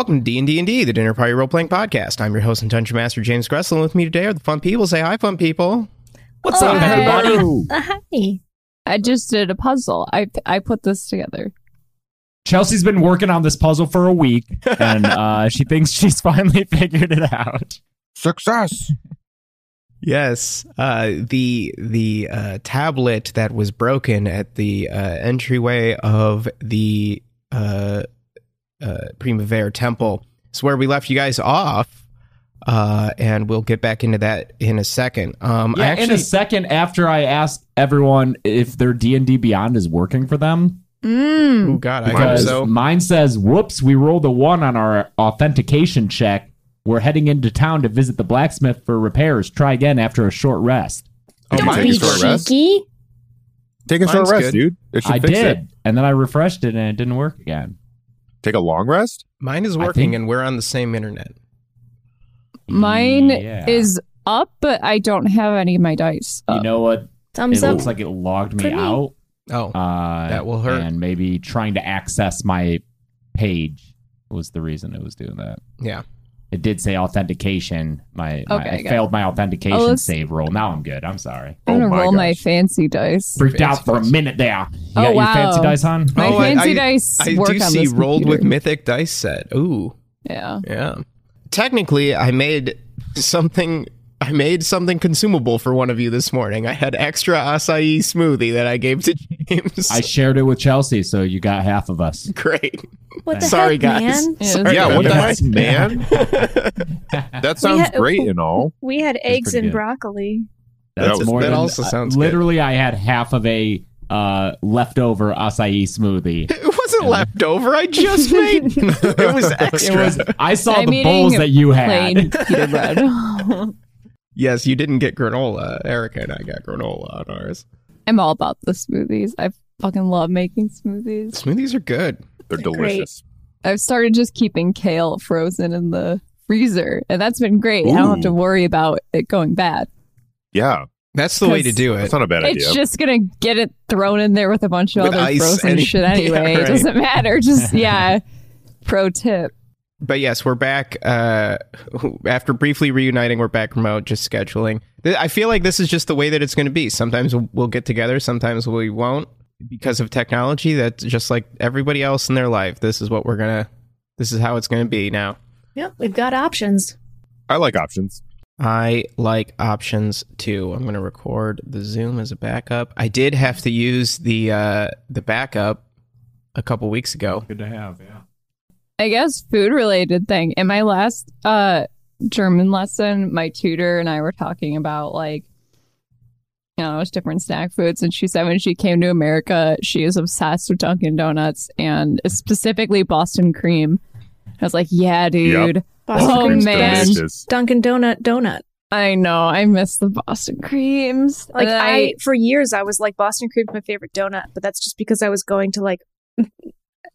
Welcome to D&D and D, the Dinner Party Role Playing Podcast. I'm your host and Dungeon Master James Gressel. With me today are the fun people. Say hi, fun people. What's Oh, up, hey. everybody? Uh, hi. I just did a puzzle. I I put this together. Chelsea's been working on this puzzle for a week, and uh, she thinks she's finally figured it out. Success. Yes, uh, the the uh, tablet that was broken at the uh, entryway of the uh, Primavera Temple is where we left you guys off, uh, and we'll get back into that in a second. Um, I Yeah, actually, in a second after I asked everyone if their D and D Beyond is working for them, Mm. oh god, I hope because so. mine says, "Whoops, we rolled a one on our authentication check. We're heading into town to visit the blacksmith for repairs. Try again after a short rest." Oh, Don't mine be is short rest. cheeky. Take a short rest, good. dude. It I fix did, it. and then I refreshed it, and it didn't work again. Take a long rest. Mine is working, think- and we're on the same internet. Mine Yeah. is up, but I don't have any of my dice. You know what? Thumbs it up. looks like it logged me For me. out. Oh, Uh, That will hurt. And maybe trying to access my page was the reason it was doing that. yeah. It did say authentication. My, my Okay, I got failed my oh, authentication Oh, save roll. Now I'm good. I'm sorry. I'm gonna Oh my roll my fancy dice. Freaked Fancy out for a minute there. You Oh, got wow. your fancy dice on? My Oh, fancy I- dice I work do on see this rolled with mythic dice set. Ooh. Yeah. Yeah. Technically, I made something. I made something consumable for one of you this morning. I had extra acai smoothie that I gave to James. I shared it with Chelsea, so you got half of us. Great. What the Sorry, heck, guys. man? Yeah, Sorry yeah, what the that. heck, man? that sounds had- great and all. We had eggs and good. broccoli. That was- more that than, also sounds uh, Literally, I had half of a uh, leftover acai smoothie. It wasn't left over. I just made it was It extra. was. I saw I'm the bowls that you Plain had. Pita bread. yes, you didn't get granola. Erica and I got granola on ours. I'm all about the smoothies. I fucking love making smoothies. Smoothies are good. They're They're delicious. I've started just keeping kale frozen in the freezer, and that's been great. I don't have to worry about it going bad. Yeah, That's the way to do it. that's not a bad It's idea. just gonna get it thrown in there with a bunch of With other frozen any- shit yeah, anyway. right. It doesn't matter. Just yeah. Pro tip. But yes, we're back. Uh, after briefly reuniting, we're back remote, just scheduling. I feel like this is just the way that it's going to be. Sometimes we'll, we'll get together, sometimes we won't because of technology. That's just like everybody else in their life. This is what we're gonna. This is how it's going to be now. Yep, we've got options. I like options. I like options too. I'm going to record the Zoom as a backup. I did have to use the uh, the backup a couple weeks ago. Good to have. Yeah. I guess food related thing. In my last uh German lesson, my tutor and I were talking about like you know, it's different snack foods. And she said when she came to America, she is obsessed with Dunkin' Donuts and specifically Boston cream. I was like, yeah, dude. Boston Oh, cream's man. Delicious. Dunkin' Donut donut. I know. I miss the Boston creams. Like And I, for years, I was like Boston cream's my favorite donut, but that's just because I was going to like,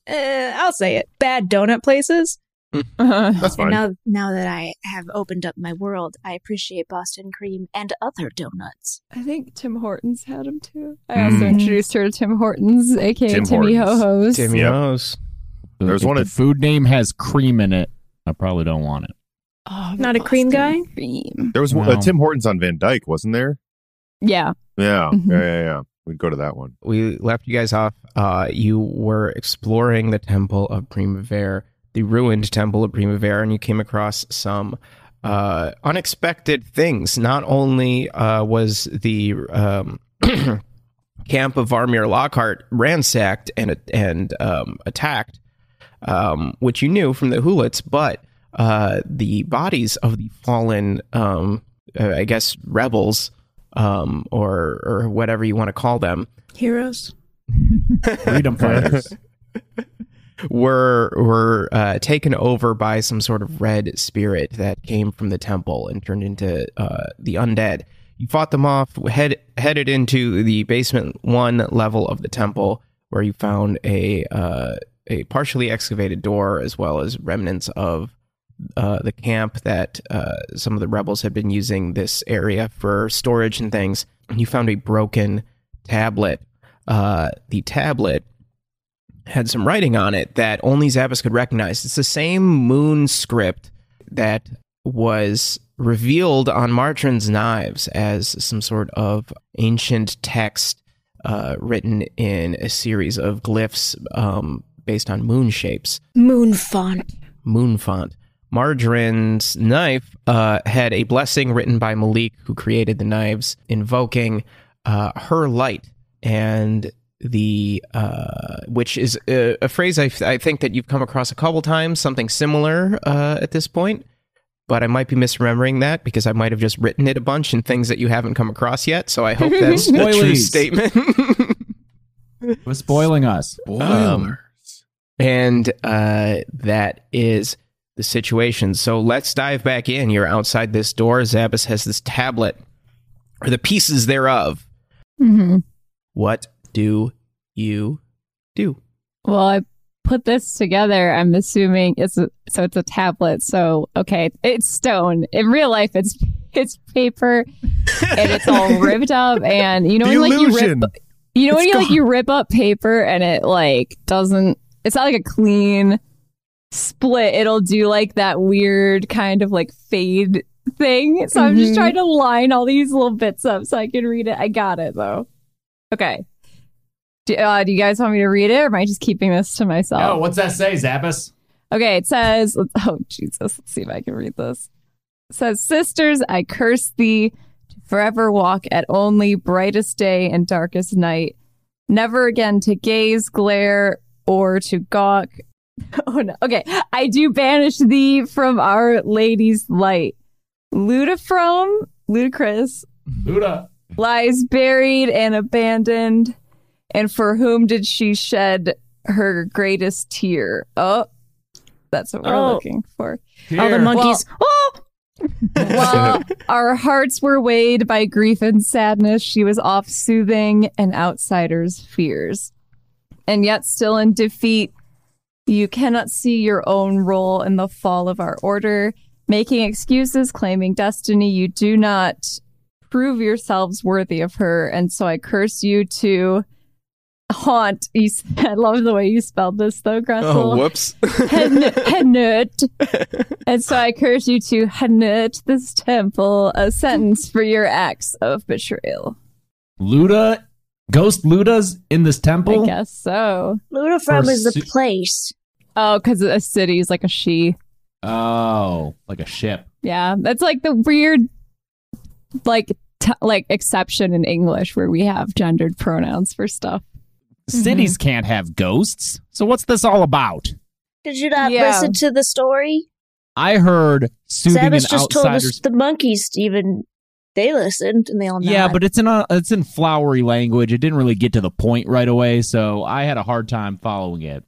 eh, I'll say it, bad donut places. uh, That's fine. Now, now that I have opened up my world, I appreciate Boston cream and other donuts. I think Tim Hortons had them too. I also Mm. introduced her to Tim Hortons, aka Tim Timmy Hortons. Ho Ho's. Timmy yep. Ho's. There's if one the at- food name has cream in it. I probably don't want it. Oh, Not a cream guy? Cream. There was one- Wow. uh, Tim Hortons on Van Dyke, wasn't there? Yeah. Yeah, Mhm. yeah, yeah, yeah. We'd go to that one. we left you guys off. Uh, you were exploring the Temple of Primavera, the ruined Temple of Primavera, and you came across some uh, unexpected things. Not only uh, was the um, camp of Varmir Lockhart ransacked and and um, attacked, um, which you knew from the Hulits, but uh, the bodies of the fallen, um, uh, I guess, rebels. Um, or or whatever you want to call them, Heroes. Freedom fighters. were were uh, taken over by some sort of red spirit that came from the temple and turned into uh, the undead. You fought them off, head, headed into the basement one level of the temple, where you found a uh, a partially excavated door as well as remnants of uh, the camp that uh, some of the rebels had been using this area for storage and things. And you found a broken tablet. Uh, the tablet had some writing on it that only Zabbis could recognize. It's the same moon script that was revealed on Margarine's knives as some sort of ancient text uh, written in a series of glyphs um, based on moon shapes Moon font. moon font. Margarine's knife uh, had a blessing written by Malik, who created the knives, invoking uh, her light, and the uh, which is a, a phrase I, I think that you've come across a couple times, something similar uh, at this point. But I might be misremembering that because I might have just written it a bunch in things that you haven't come across yet. So I hope that's a true statement. It was spoiling us. Um, and uh, that is the situation. So let's dive back in. You're outside this door. Zabbis has this tablet, or the pieces thereof. hmm What do you do? Well, I put this together. I'm assuming it's a, so it's a tablet. So okay, it's stone. In real life, it's it's paper, and it's all ripped up. And you know when like you rip, you know when It's you like you rip up paper and it like doesn't. It's not like a clean split. It'll do like that weird kind of like fade thing. So I'm just Mhm. trying to line all these little bits up so I can read it. I got it though. Okay. Do, uh, do you guys want me to read it, or am I just keeping this to myself? Oh, what's that say, Zabbis? Okay, it says, oh Jesus, let's see if I can read this. It says, Sisters, I curse thee to forever walk at only brightest day and darkest night, never again to gaze, glare, or to gawk. Oh no. Okay, I do banish thee from our lady's light. Ludifrom, ludicrous, Buddha. lies buried and abandoned. And for whom did she shed her greatest tear? Oh, that's what we're Oh. looking for. All the Here. monkeys. oh! While our hearts were weighed by grief and sadness, she was off soothing an outsider's fears. And yet, still in defeat, you cannot see your own role in the fall of our order. Making excuses, claiming destiny, you do not prove yourselves worthy of her. And so I curse you to haunt. You, I love the way you spelled this, though, Gressel. Oh, whoops. Hen- Henut. and so I curse you to Henut this temple, a sentence for your acts of betrayal. Luda? Ghost Luda's in this temple? I guess so. Ludifrom For is the su- place. Oh, because a city is like a she. Oh, like a ship. Yeah, that's like the weird, like, t- like exception in English where we have gendered pronouns for stuff. Cities mm-hmm. can't have ghosts. So what's this all about? Did you not Yeah. listen to the story? I heard soothing an Samus just told us the monkeys even they listened and they all Yeah, but it's in a it's in flowery language. It didn't really get to the point right away, so I had a hard time following it.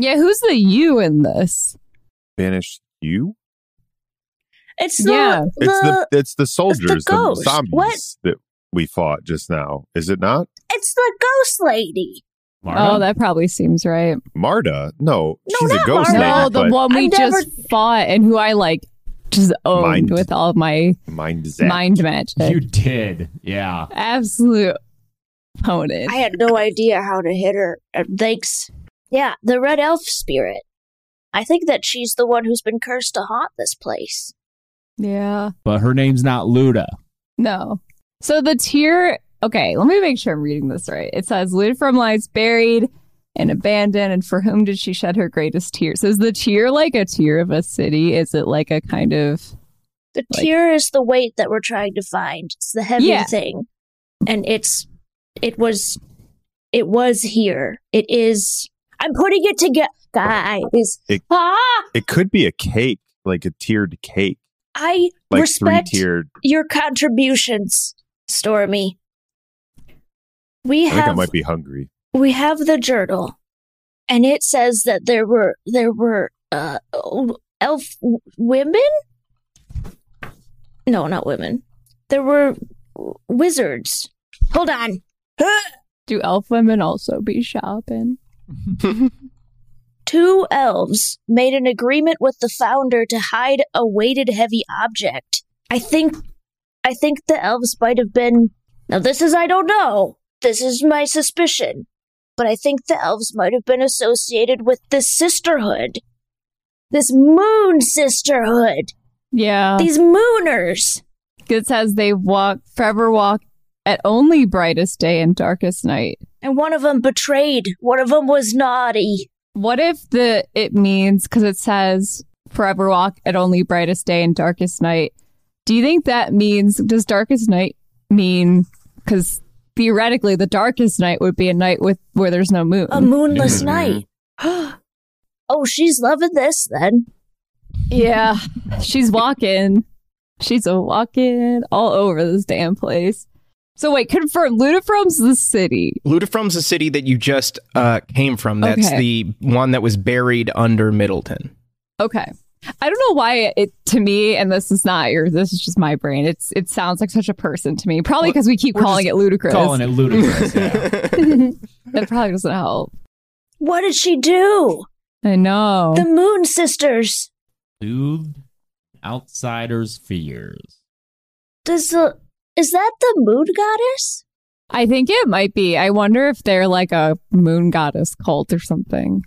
Yeah, who's the you in this? Banish you? it's the, Yeah. the, It's the it's the soldiers, the, ghost. zombies What? that we fought just now. Is it not? it's the ghost lady. Marta? Oh, that probably seems right. Marta? No, No, she's a ghost Marta. No, the one we I've just never- fought and who I like just owned Mind- with all of my mind zap. mind magic. you did. Yeah. Absolute opponent. I had no idea how to hit her. Thanks. Yeah, the red elf spirit. I think that she's the one who's been cursed to haunt this place. yeah. But her name's not Luda. No. So the tier. Okay, let me make sure I'm reading this right. It says Ludifrom lies buried and abandoned, and for whom did she shed her greatest tears? Is the tear like a tear of a city? Is it like a kind of The Like- tier is the weight that we're trying to find. It's the heavy Yeah. thing. And it's it was it was here. It is I'm putting it together guys. It- ah It could be a cake, like a tiered cake, I like respect three tiered. your contributions, Stormy. We I think I might be hungry. we have the journal and it says that there were there were uh elf women no not women there were wizards hold on do elf women also be shopping? Two elves made an agreement with the founder to hide a weighted heavy object i think i think the elves might have been now this is i don't know this is my suspicion but I think the elves might have been associated with this sisterhood. This moon sisterhood. Yeah. These mooners. It says they walk forever walk at only brightest day and darkest night. And one of them betrayed. One of them was naughty. What if the it means because it says forever walk at only brightest day and darkest night? Do you think that means does darkest night mean because theoretically the darkest night would be a night with where there's no moon? A moonless Mhm. night. oh, she's loving this then. yeah, she's walking. She's a walking all over this damn place. So wait, confirm Ludifrum's the city. Ludifrum's the city that you just uh, came from. That's Okay. the one that was buried under Middleton. Okay. I don't know why it to me, and this is not your. This is just my brain. It's it sounds like such a person to me. Probably Well, because we keep calling it ludicrous. Calling it ludicrous. yeah. it probably doesn't help. What did she do? I know. The Moon Sisters. Soothe outsiders' fears. Does the is that the moon goddess? I think it might be. I wonder if they're like a moon goddess cult or something,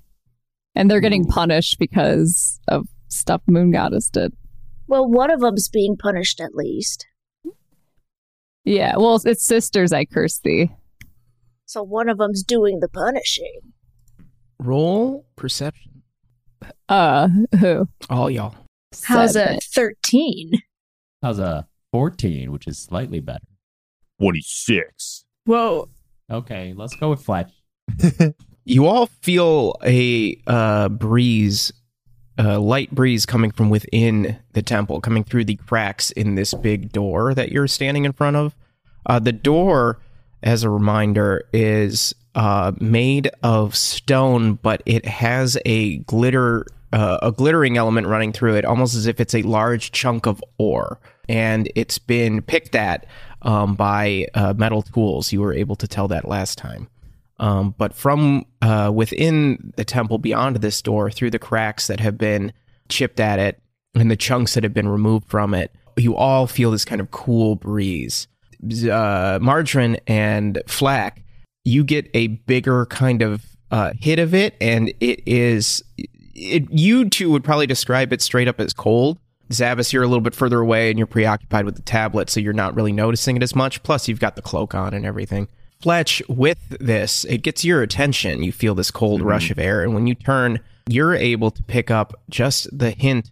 and they're getting punished because of stuff Moon Goddess did. Well, one of them's being punished at least. Yeah. Well, it's sisters. I curse thee. So one of them's doing the punishing. Roll perception. Uh, who? All y'all. How's Seven. a 13? How's a 14, which is slightly better? 26. Whoa. Okay, let's go with Fletch. You all feel a uh, breeze, a light breeze coming from within the temple, coming through the cracks in this big door that you're standing in front of. Uh, the door, as a reminder, is uh, made of stone, but it has a glitter, uh, a glittering element running through it, almost as if it's a large chunk of ore, and it's been picked at um, by uh, metal tools. You were able to tell that last time. Um, but from uh, within the temple, beyond this door, through the cracks that have been chipped at it and the chunks that have been removed from it, you all feel this kind of cool breeze. Uh, Margarine and Flack, you get a bigger kind of uh, hit of it, and it is. It, you two would probably describe it straight up as cold. Zabbis, you're a little bit further away and you're preoccupied with the tablet, so you're not really noticing it as much. Plus, you've got the cloak on and everything. Fletch, with this, it gets your attention. You feel this cold rush of air, and when you turn, you're able to pick up just the hint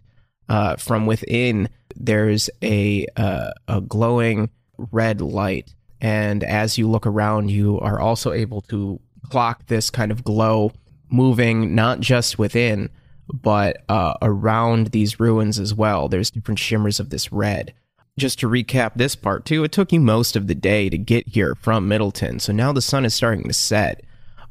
uh, from within. There's a uh, a glowing red light, and as you look around, you are also able to clock this kind of glow moving not just within, but uh, around these ruins as well. There's different shimmers of this red just to recap this part too, it took you most of the day to get here from Middleton. So now the sun is starting to set,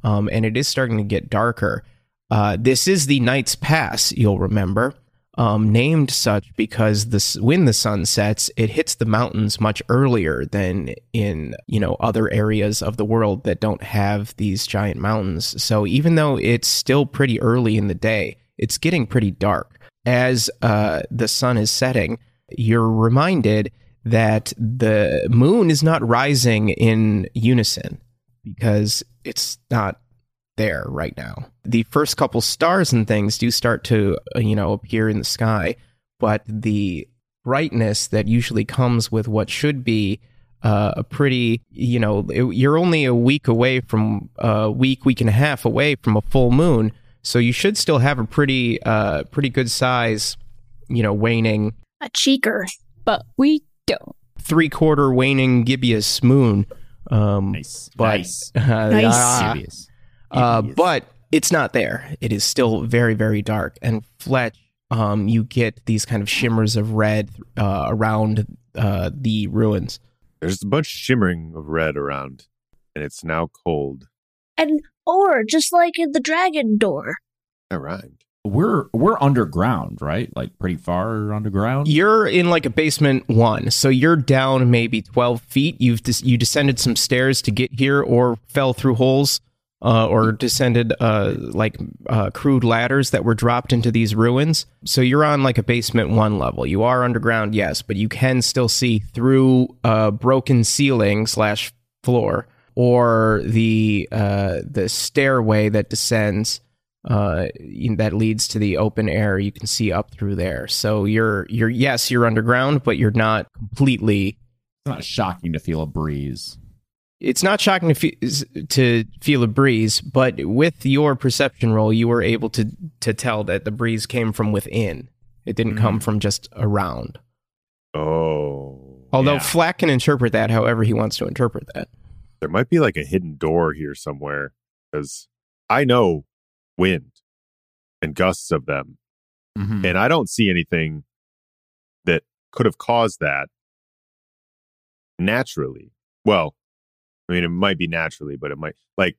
um, and it is starting to get darker. Uh, this is the Night's Pass, you'll remember, um, named such because this when the sun sets, it hits the mountains much earlier than in you know other areas of the world that don't have these giant mountains. So even though it's still pretty early in the day, it's getting pretty dark as uh, the sun is setting you're reminded that the moon is not rising in unison because it's not there right now. The first couple stars and things do start to, uh, you know, appear in the sky, but the brightness that usually comes with what should be uh, a pretty, you know, it- you're only a week away from a week, week and a half away from a full moon, so you should still have a pretty, uh, pretty good size, you know, waning A cheeker. But we don't. three quarter waning gibbous moon. Um, Nice. But- nice. uh, Nice. ah, Serious. uh, Yes. but it's not there. It is still very, very dark. And Fletch, um, you get these kind of shimmers of red uh, around uh, the ruins. There's a bunch shimmering of red around, and it's now cold. And or just like in the dragon door. That rhymed. We're we're underground, right? Like pretty far underground. You're in like a basement one, so you're down maybe twelve feet. You've des- you descended some stairs to get here, or fell through holes, uh, or descended uh, like uh, crude ladders that were dropped into these ruins. So you're on like a basement one level. You are underground, yes, but you can still see through a broken ceiling slash floor or the uh, the stairway that descends uh, in- that leads to the open air. You can see up through there. So you're you're yes, you're underground, but you're not completely. It's not shocking to feel a breeze. It's not shocking to, fe- to feel a breeze, but with your perception roll, you were able to to tell that the breeze came from within. It didn't come from just around. Oh. Although Yeah. Flack can interpret that however he wants to interpret that. There might be like a hidden door here somewhere because I know wind and gusts of them, Mhm. and I don't see anything that could have caused that naturally. Well, I mean, it might be naturally, but it might like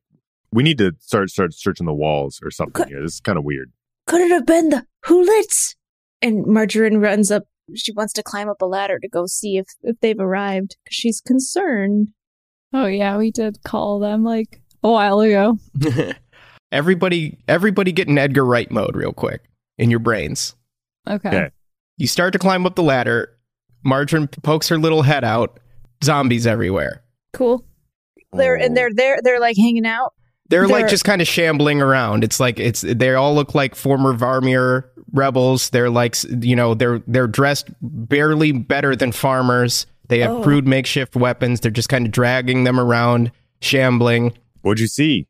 we need to start start searching the walls or something Could- here. This is kind of weird. Could it have been the Hoolits? And Margarine runs up. She wants to climb up a ladder to go see if, if they've arrived. 'cause She's concerned. Oh yeah, we did call them like a while ago. everybody, everybody, get in Edgar Wright mode real quick in your brains. Okay. Okay. You start to climb up the ladder. Margarine pokes her little head out. Zombies everywhere. Cool. They're and they're they're they're like hanging out. They're, like They're- just kind of shambling around. It's like it's they all look like former Varmir rebels. They're like you know they're they're dressed barely better than farmers. They have Oh. crude makeshift weapons. They're just kind of dragging them around, shambling. What'd you see?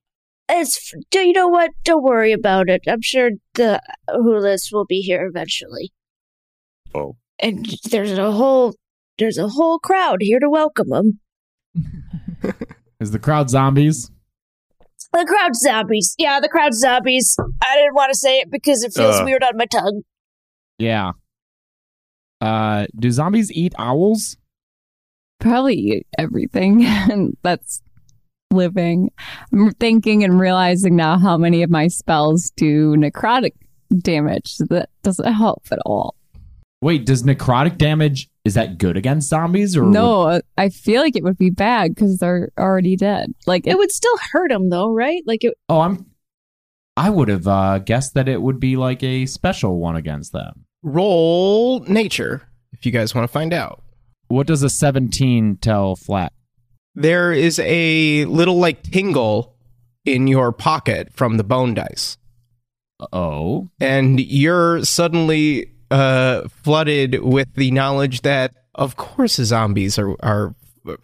It's do you know what? Don't worry about it. I'm sure the Hoolits will be here eventually. Oh, And there's a whole there's a whole crowd here to welcome them. Is the crowd zombies? The crowd zombies. Yeah, the crowd zombies. I didn't want to say it because it feels Uh. weird on my tongue. Yeah. Uh, do zombies eat owls? Probably eat everything and that's living. I'm thinking and realizing now how many of my spells do necrotic damage. So that doesn't help at all. Wait, does necrotic damage is that good against zombies or would- No, I feel like it would be bad because they're already dead. Like It would still hurt them though, right? Like it. oh, I'm. I would have uh, guessed that it would be like a special one against them. Roll nature if you guys want to find out. What does a 17 tell Flack? There is a little like tingle in your pocket from the bone dice. Oh, and you're suddenly uh, flooded with the knowledge that, of course, zombies are, are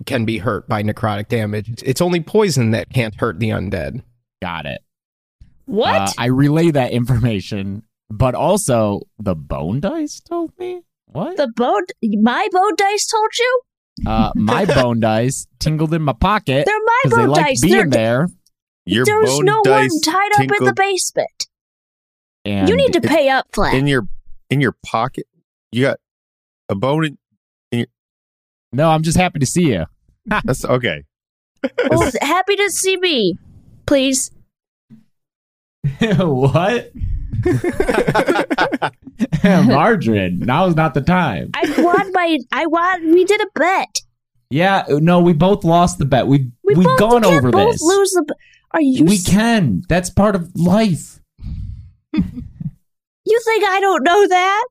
can be hurt by necrotic damage. It's only poison that can't hurt the undead. got it. What? Uh, I relay that information, but also the bone dice told me what? the bone, my bone dice told you? uh, my bone dice tingled in my pocket They're my because they bone like dice. being They're, there. your there's bone no one dice tied up in the basement. And you need to it- pay up, Flack. in your in your pocket. You got a bone. In, no, I'm just happy to see you. that's okay. oh, happy to see me. Please. what? Margarine, now's not the time. I won my. I won. We did a bet. Yeah, no, we both lost the bet. We We we've both gone can't over both this. lose the. Are you? we s- can. That's part of life. You think I don't know that?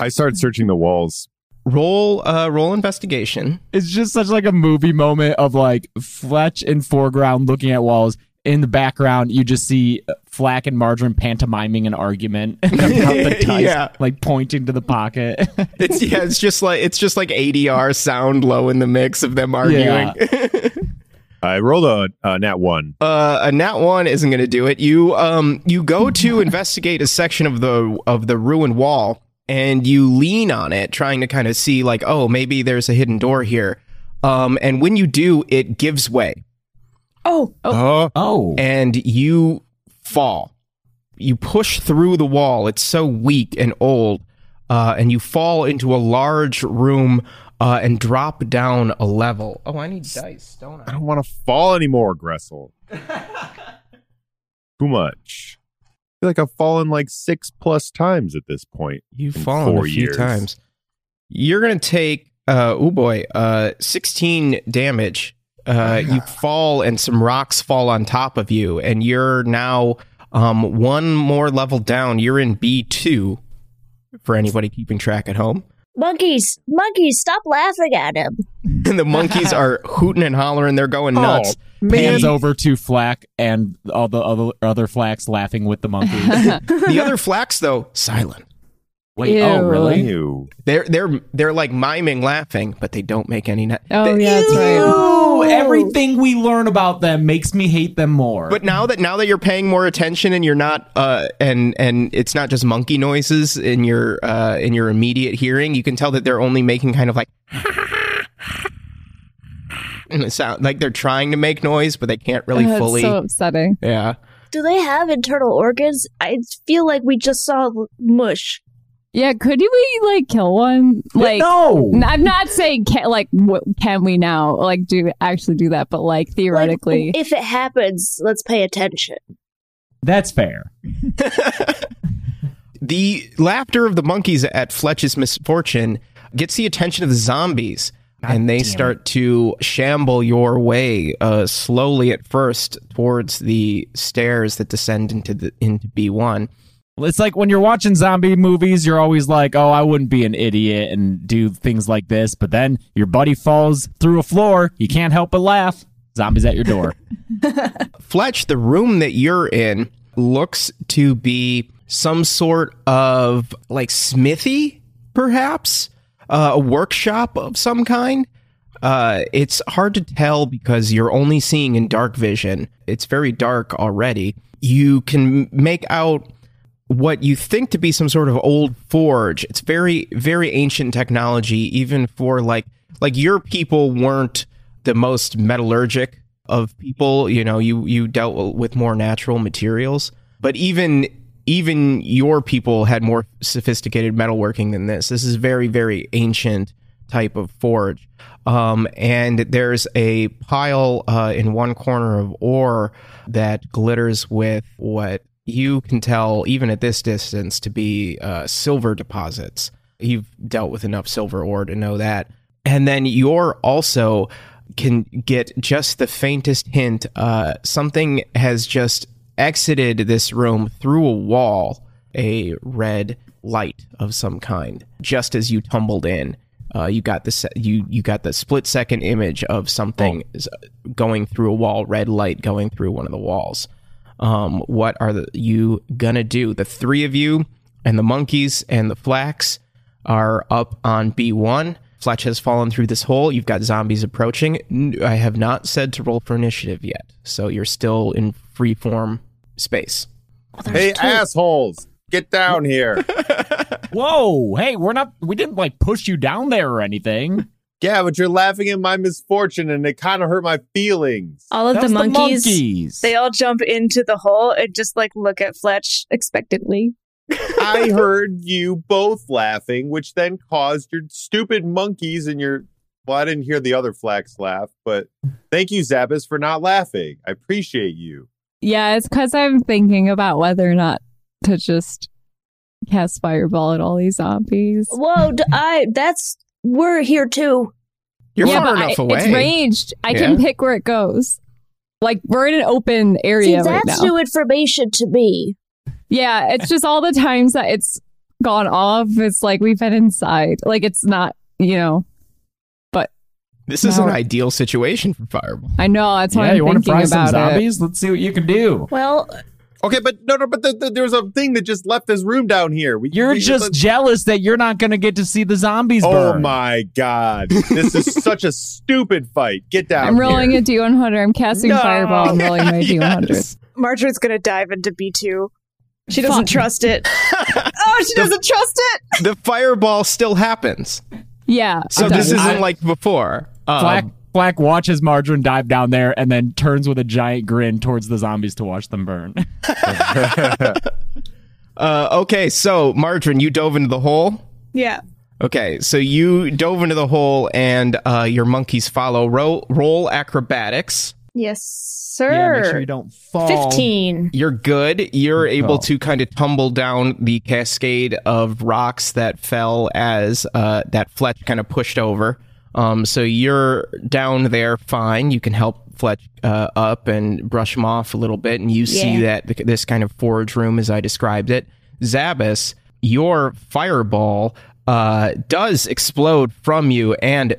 I started searching the walls. roll, uh, roll investigation. It's just such like a movie moment of like Fletch in foreground looking at walls. In the background, you just see Flack and Margarine pantomiming an argument about the dice, Yeah. like pointing to the pocket. It's yeah, it's just like it's just like ADR sound low in the mix of them arguing. I rolled a, a nat one. uh, a nat one isn't going to do it. You um you go to investigate a section of the of the ruined wall, and you lean on it, trying to kind of see like, oh, maybe there's a hidden door here. Um, and when you do, it gives way, Oh, Oh, oh, and you fall. You push through the wall. It's so weak and old, uh, and you fall into a large room. Uh, and drop down a level. Oh, I need dice, don't I I? don't want to fall anymore, Gressel. Too much. I feel like I've fallen like six plus times at this point. You've fallen four a few years. times. You're gonna take uh oh boy, uh 16 damage. Uh you fall and some rocks fall on top of you, and you're now um one more level down. You're in B2 for anybody keeping track at home. monkeys, monkeys, stop laughing at him. and the monkeys are hooting and hollering. They're going Oh, nuts. Pans over to Flack and all the other other Flacks laughing with the monkeys. the other Flacks, though silent. Wait, Ew. oh really? Ew. They're they're they're like miming laughing, but they don't make any. Na- Oh yeah, that's right. Ew, everything we learn about them makes me hate them more. But now that now that you're paying more attention and you're not uh and and it's not just monkey noises in your uh in your immediate hearing, you can tell that they're only making kind of like and it sound like they're trying to make noise, but they can't really Oh, fully. so upsetting. yeah. Do they have internal organs? I feel like we just saw mush. Yeah, could we like kill one? Like, no. n- I'm not saying can like what, can we now like do actually do that, but like theoretically, Like, if it happens, let's pay attention. That's fair. The laughter of the monkeys at Fletch's misfortune gets the attention of the zombies, and they start to shamble your way uh, slowly at first towards the stairs that descend into the into B one. It's like when you're watching zombie movies, you're always like, "Oh, I wouldn't be an idiot and do things like this." But then your buddy falls through a floor, you can't help but laugh. Zombies at your door. Fletch, the room that you're in looks to be some sort of like smithy, perhaps uh, a workshop of some kind. Uh, it's hard to tell because you're only seeing in dark vision. It's very dark already. You can make out what you think to be some sort of old forge. It's very, very ancient technology, even for like like your people weren't the most metallurgic of people. You know, you you dealt with more natural materials, but even even your people had more sophisticated metalworking than this. This is very, very ancient type of forge. Um, and there's a pile uh, in one corner of ore that glitters with what you can tell, even at this distance, to be uh, silver deposits. You've dealt with enough silver ore to know that. And then you're also can get just the faintest hint. Uh, something has just exited this room through a wall, a red light of some kind. Just as you tumbled in, uh, you got the se- you you got the split second image of something is going through a wall, red light going through one of the walls. Um, what are the, you gonna do? The three of you and the monkeys and the Flacks are up on B one. Fletch has fallen through this hole. You've got zombies approaching. I have not said to roll for initiative yet, so you're still in free form space. Hey, assholes, get down here. Whoa! Hey, we're not. We didn't like push you down there or anything. Yeah, but you're laughing at my misfortune and it kind of hurt my feelings. All of the was monkeys, monkeys. they all jump into the hole and just like look at Fletch expectantly. I heard you both laughing, which then caused your stupid monkeys and your. Well, I didn't hear the other Flacks laugh, but thank you, Zabbis, for not laughing. I appreciate you. yeah, it's because I'm thinking about whether or not to just cast fireball at all these zombies. Whoa, I that's we're here too. You're yeah, far but enough I, away. It's ranged. I Yeah. can pick where it goes. Like we're in an open See, area right that's now. new information to me. Yeah, it's just all the times that it's gone off. It's like we've been inside. Like it's not, you know. But this is an Now- ideal situation for fireball. I know that's why yeah, I'm you want to thinking fry some about it. zombies? Let's see what you can do. Well, Okay, but no, no, but the, the, there's a thing that just left this room down here. We, You're we- just jealous that you're not going to get to see the zombies Oh burn. my god, this is such a stupid fight. Get down. I'm rolling here. a D100. I'm casting No. fireball. I'm rolling my D100. Margarine's gonna dive into B2. She doesn't Fuck. trust it. oh, she doesn't trust it. the fireball still happens. Yeah. So this isn't I- like before. Um, Black Flack watches Margarine dive down there and then turns with a giant grin towards the zombies to watch them burn. uh, okay, so Margarine, you dove into the hole. Yeah. Okay, so you dove into the hole, and uh, your monkeys follow. Roll, roll acrobatics. Yes, sir. yeah, make sure you don't fall. 15. You're good. You're able Oh. to kind of tumble down the cascade of rocks that fell as uh, that Fletch kind of pushed over. Um, so you're down there fine. You can help Fletch uh, up and brush him off a little bit, and you see that this kind of forge room as I described it. Zabbis, your fireball uh, does explode from you, and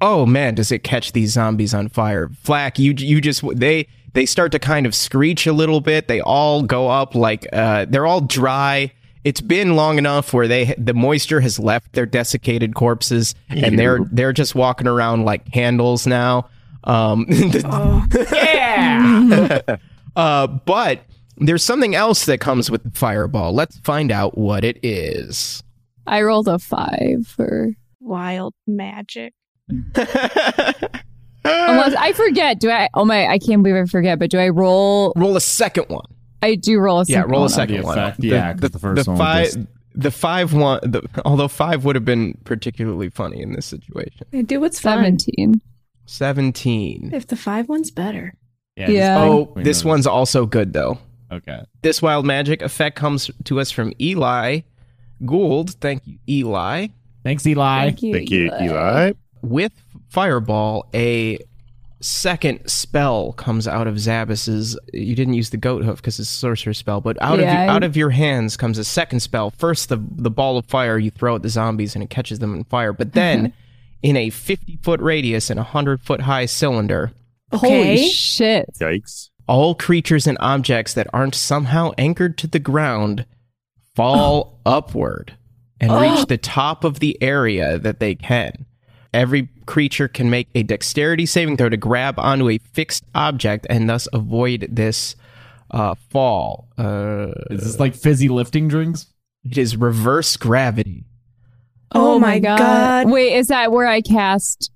oh man, does it catch these zombies on fire? Flack, you you just they they start to kind of screech a little bit. They all go up like uh, they're all dry. It's been long enough where they the moisture has left their desiccated corpses, and they're they're just walking around like candles now. Um, yeah. uh, but there's something else that comes with the fireball. Let's find out what it is. I rolled a five for Wild magic. unless I forget. Do I? Oh my! I can't believe I forget. But do I roll? roll a second one. I do roll a second. Yeah, second roll a second The one. effect, yeah, 'cause the first one was five, just- the five one. The, although five would have been particularly funny in this situation. I do what's fun. Seventeen. Seventeen. If the five one's better. Yeah. Yeah. just- Oh, this know. one's also good though. okay. This wild magic effect comes to us from Eli Gould. Thank you, Eli. Thanks, Eli. Thank you. Thank you, Eli. Eli. With Fireball, a second spell comes out of Zabbis's. You didn't use the goat hoof because it's a sorcerer spell, but out of Yeah, your, I- out of your hands comes a second spell. First, the the ball of fire you throw at the zombies and it catches them in fire. But then, in a fifty foot radius and a hundred foot high cylinder, Holy shit! Yikes. all creatures and objects that aren't somehow anchored to the ground fall upward and reach the top of the area that they can. Every creature can make a dexterity saving throw to grab onto a fixed object and thus avoid this uh, fall. Uh, Is this like fizzy lifting drinks? it is reverse gravity. Oh my God. Wait, is that where I cast?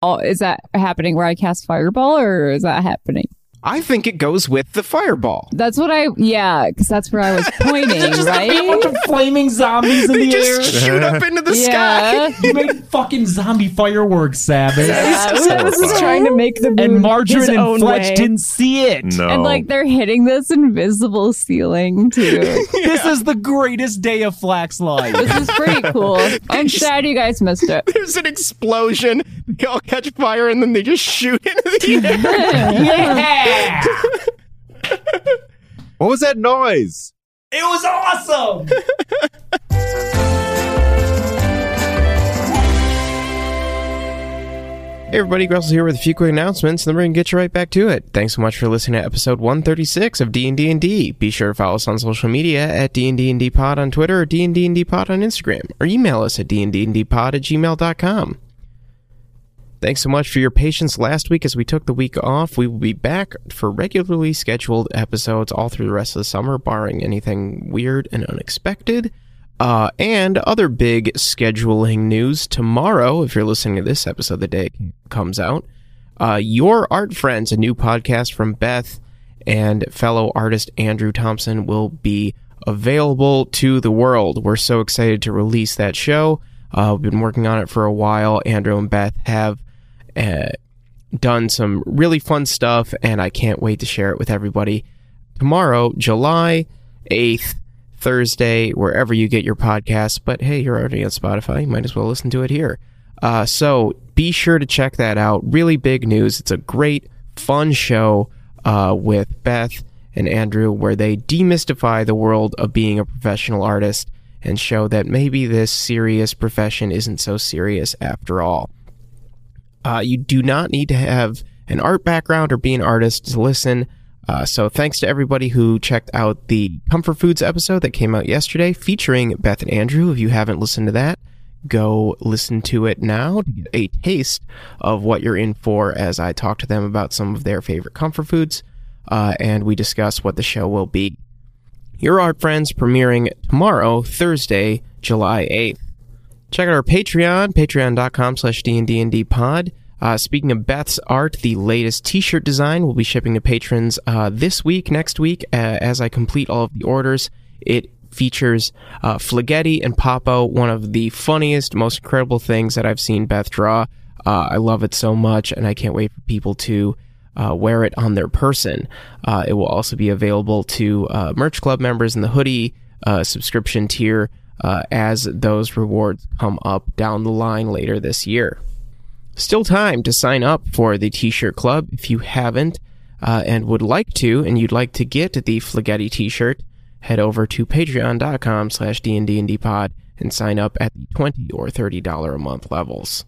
Oh, is that happening where I cast fireball, or is that happening? I think it goes with the fireball. That's what I. Yeah, because that's where I was pointing, right? A bunch of flaming zombies in They the air. just shoot up into the sky. You make fucking zombie fireworks, Sabbath. I was just trying to make the moon and his Margarine and own Fletch way. didn't see it. No. And like they're hitting this invisible ceiling too. This is the greatest day of Flack's life. this is pretty cool. I'm sad you guys missed it. There's an explosion. They all catch fire and then they just shoot into the air. Yeah! what was that noise? It was awesome! Hey everybody, Gressel here with a few quick announcements, and then we're gonna get you right back to it. Thanks so much for listening to episode 136 of D&D and D. Be sure to follow us on social media at D&D and D Pod on Twitter or D&D and D Pod on Instagram, or email us at D&D and D Pod at gmail.com. Thanks so much for your patience last week as we took the week off. We will be back for regularly scheduled episodes all through the rest of the summer, barring anything weird and unexpected. Uh, and other big scheduling news tomorrow, if you're listening to this episode the day it comes out, uh, Your Art Friends, a new podcast from Beth and fellow artist Andrew Thompson, will be available to the world. We're so excited to release that show. Uh, we've been working on it for a while. Andrew and Beth have uh, done some really fun stuff, and I can't wait to share it with everybody. Tomorrow, July 8th, Thursday, wherever you get your podcasts. But hey, you're already on Spotify. You might as well listen to it here. Uh, so be sure to check that out. Really big news. It's a great, fun show uh, with Beth and Andrew where they demystify the world of being a professional artist and show that maybe this serious profession isn't so serious after all. Uh, you do not need to have an art background or be an artist to listen. Uh, so thanks to everybody who checked out the Comfort Foods episode that came out yesterday featuring Beth and Andrew. If you haven't listened to that, go listen to it now to get a taste of what you're in for as I talk to them about some of their favorite comfort foods uh, and we discuss what the show will be. Your Art Friends premiering tomorrow, Thursday, July 8th. Check out our Patreon, patreon.com slash dnddpod. Uh, speaking of Beth's art, the latest t-shirt design will be shipping to patrons uh, this week, next week, uh, as I complete all of the orders. It features uh, and Popo, one of the funniest, most incredible things that I've seen Beth draw. Uh, I love it so much, and I can't wait for people to uh, wear it on their person. Uh, it will also be available to uh, Merch Club members in the hoodie uh, subscription tier uh, as those rewards come up down the line later this year. Still time to sign up for the T-shirt club if you haven't uh, and would like to, and you'd like to get the Flagetti T-shirt. Head over to patreon.com slash dnddpod and sign up at the 20 or $30 a month levels.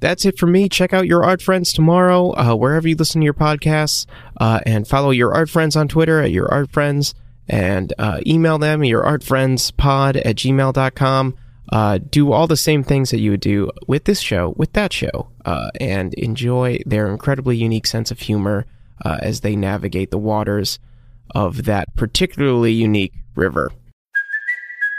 that's it for me. Check out your art friends tomorrow, uh, wherever you listen to your podcasts, uh, and follow your art friends on Twitter at your art friends, and uh, email them your art friends pod at gmail.com. Uh, do all the same things that you would do with this show, with that show, uh, and enjoy their incredibly unique sense of humor uh, as they navigate the waters of that particularly unique river.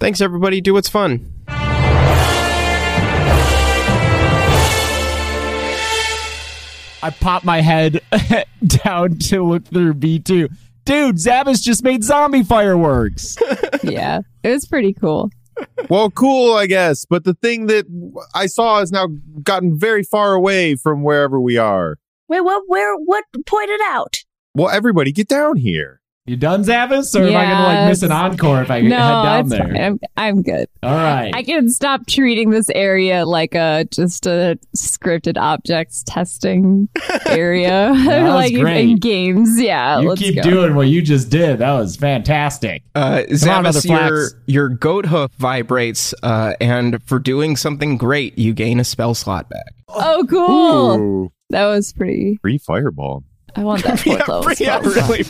Thanks, everybody. Do what's fun. I pop my head down to look through B2. Dude, Zabbis just made zombie fireworks. yeah, it was pretty cool. well, cool, I guess. But the thing that I saw has now gotten very far away from wherever we are. Wait, what? Where? What? Point it out. Well, everybody, get down here. You done, Zabbis? Or am I going to like miss an encore if I no, head down it's there? fine. I'm, I'm good. All right. I can stop treating this area like a just a scripted objects testing area, That was like in- in great. games. Yeah, you let's keep go. doing what you just did. That was fantastic. Uh, Come on, Zabbis, your, your goat hoof vibrates, uh, and for doing something great, you gain a spell slot back. Oh, cool! Ooh, That was pretty. free fireball. I want that fourth level yeah, spell slot. really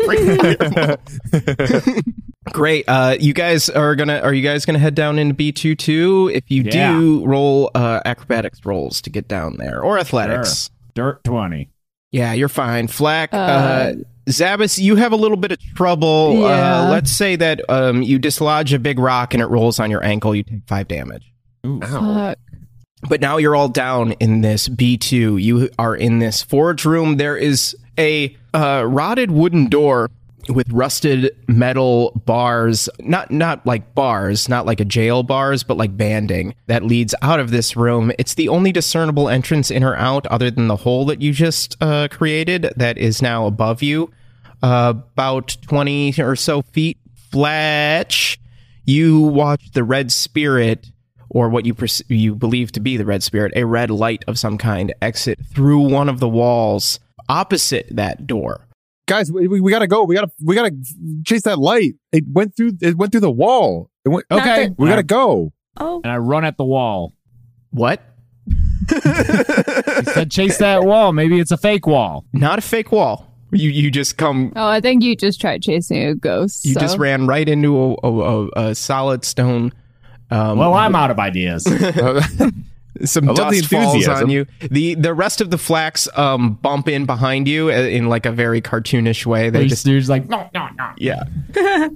free Great. Uh, you guys are gonna are you guys gonna head down into B two too? If you Yeah. do, roll uh, acrobatics rolls to get down there or athletics. Dirt 20. Yeah, you're fine. Flack, uh, Uh, Zabbis, you have a little bit of trouble. Yeah. Uh, let's say that um, you dislodge a big rock and it rolls on your ankle. You take five damage. Ooh. Fuck. But now you're all down in this B2. You are in this forge room. There is a uh, rotted wooden door with rusted metal bars, not not like bars, not like a jail bars, but like banding that leads out of this room. It's the only discernible entrance in or out other than the hole that you just uh, created that is now above you, uh, about 20 or so feet. Fletch, you watch the red spirit or what you perce- you believe to be the red spirit, a red light of some kind, exit through one of the walls opposite that door. Guys, we, we, we gotta go. We gotta we gotta chase that light. It went through it went through the wall. It went, Not Okay. the- we gotta go. Oh, And I run at the wall. What? He said, chase that wall. Maybe it's a fake wall. Not a fake wall. You you just come. Oh, I think you just tried chasing a ghost. You so- just ran right into a, a, a, a solid stone. Um, Well, I'm out of ideas. some I dust falls enthusiasm. on you. the The rest of the Flacks um, bump in behind you uh, in like a very cartoonish way. They They just just like, no, no, no. yeah.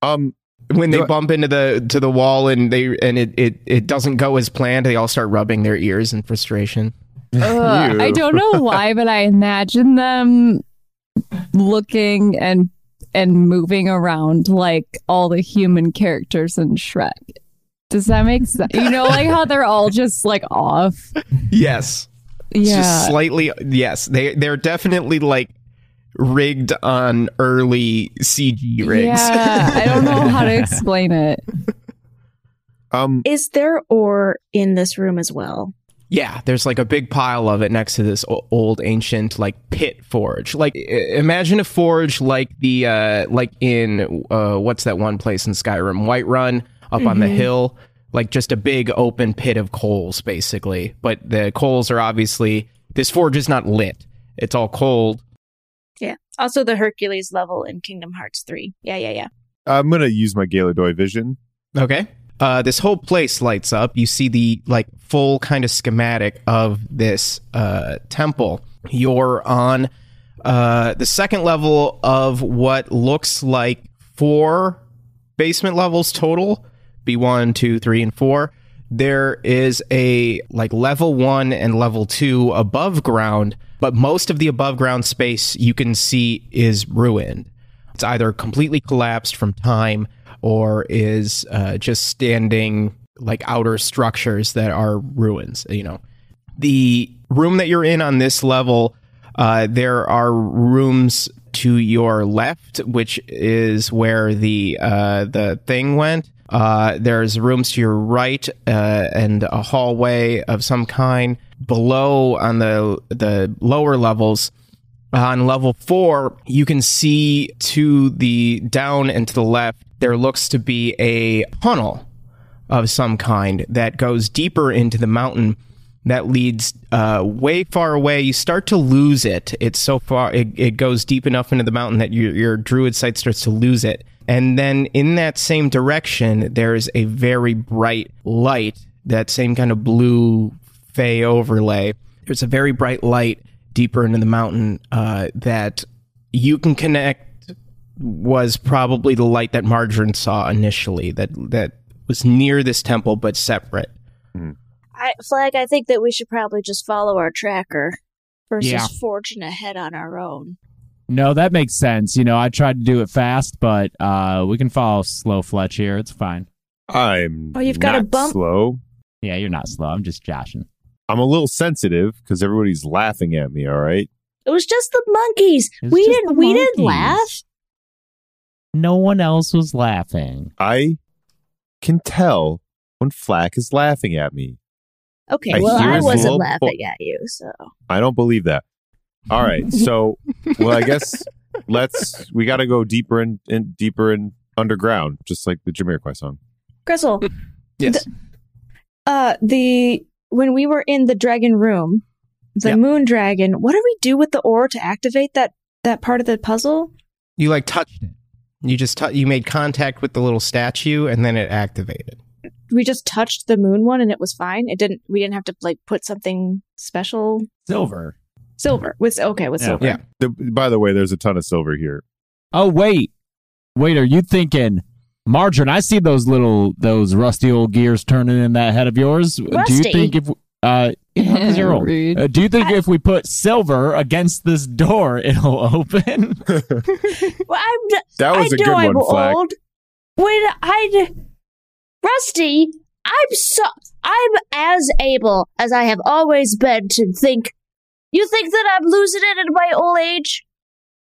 Um, when they bump into the to the wall and they and it, it it doesn't go as planned, they all start rubbing their ears in frustration. Ugh, I don't know why, but I imagine them looking and and moving around like all the human characters in Shrek. Does that make sense? You know, like how they're all just like off. Yes, Yeah. just slightly. Yes, they they're definitely like rigged on early CG rigs. Yeah, I don't know how to explain it. um, is there ore in this room as well? Yeah, there's like a big pile of it next to this old ancient like pit forge. Like imagine a forge like the uh like in uh what's that one place in Skyrim, Whiterun up on the hill, like just a big open pit of coals basically. But the coals are obviously this forge is not lit. It's all cold. Yeah. Also, the Hercules level in Kingdom Hearts 3. Yeah, yeah, yeah. I'm gonna use my Galadoy vision. Okay. Uh, this whole place lights up. You see the like full kind of schematic of this uh, temple. You're on uh, the second level of what looks like four basement levels total. B one, two, three, and four. There is a like level one and level two above ground, but most of the above ground space you can see is ruined. It's either completely collapsed from time or is uh, just standing like outer structures that are ruins, you know. The room that you're in on this level, uh, there are rooms to your left, which is where the uh, the thing went. Uh, there's rooms to your right uh, and a hallway of some kind. Below on the the lower levels, on level four, you can see to the down and to the left, there looks to be a tunnel of some kind that goes deeper into the mountain that leads uh, way far away. You start to lose it. It's so far, it, it goes deep enough into the mountain that your, your druid sight starts to lose it. And then in that same direction, there's a very bright light, that same kind of blue fey overlay. There's a very bright light deeper into the mountain uh, that you can connect was probably the light that Margarine saw initially that that was near this temple but separate. I, Flack, I think that we should probably just follow our tracker versus Yeah. forging ahead on our own. No, that makes sense. You know, I tried to do it fast, but uh, we can follow slow Fletch here. It's fine. I'm Oh, you've got a bump? slow. Yeah, you're not slow. I'm just joshing. I'm a little sensitive because everybody's laughing at me. All right. It was just the monkeys. It's we didn't. the We didn't laugh. No one else was laughing. I can tell when Flack is laughing at me. Okay. I well, I wasn't little laughing at you. So I don't believe that. All right. So, well, I guess let's. We got to go deeper and in, in, deeper and underground, just like the Jamiroquai song. Gristle, Yes. uh, the when we were in the dragon room, the Yeah. moon dragon. What do we do with the ore to activate that that part of the puzzle? You like touched it. You just tou- you made contact with the little statue and then it activated. We just touched the moon one and it was fine. It didn't. We didn't have to like put something special. Silver. Silver with okay with Yeah. silver. Yeah. The, by the way, there's a ton of silver here. Oh wait, wait. Are you thinking, Margarine? I see those little those rusty old gears turning in that head of yours. Do you think if uh, because you're old, Rude. uh, do you think if we put silver against this door, it'll open? well, I'm. d- That was I a know good I'm one, Flack. old. When I, Rusty, I'm so I'm as able as I have always been to think. You think that I'm losing it in my old age?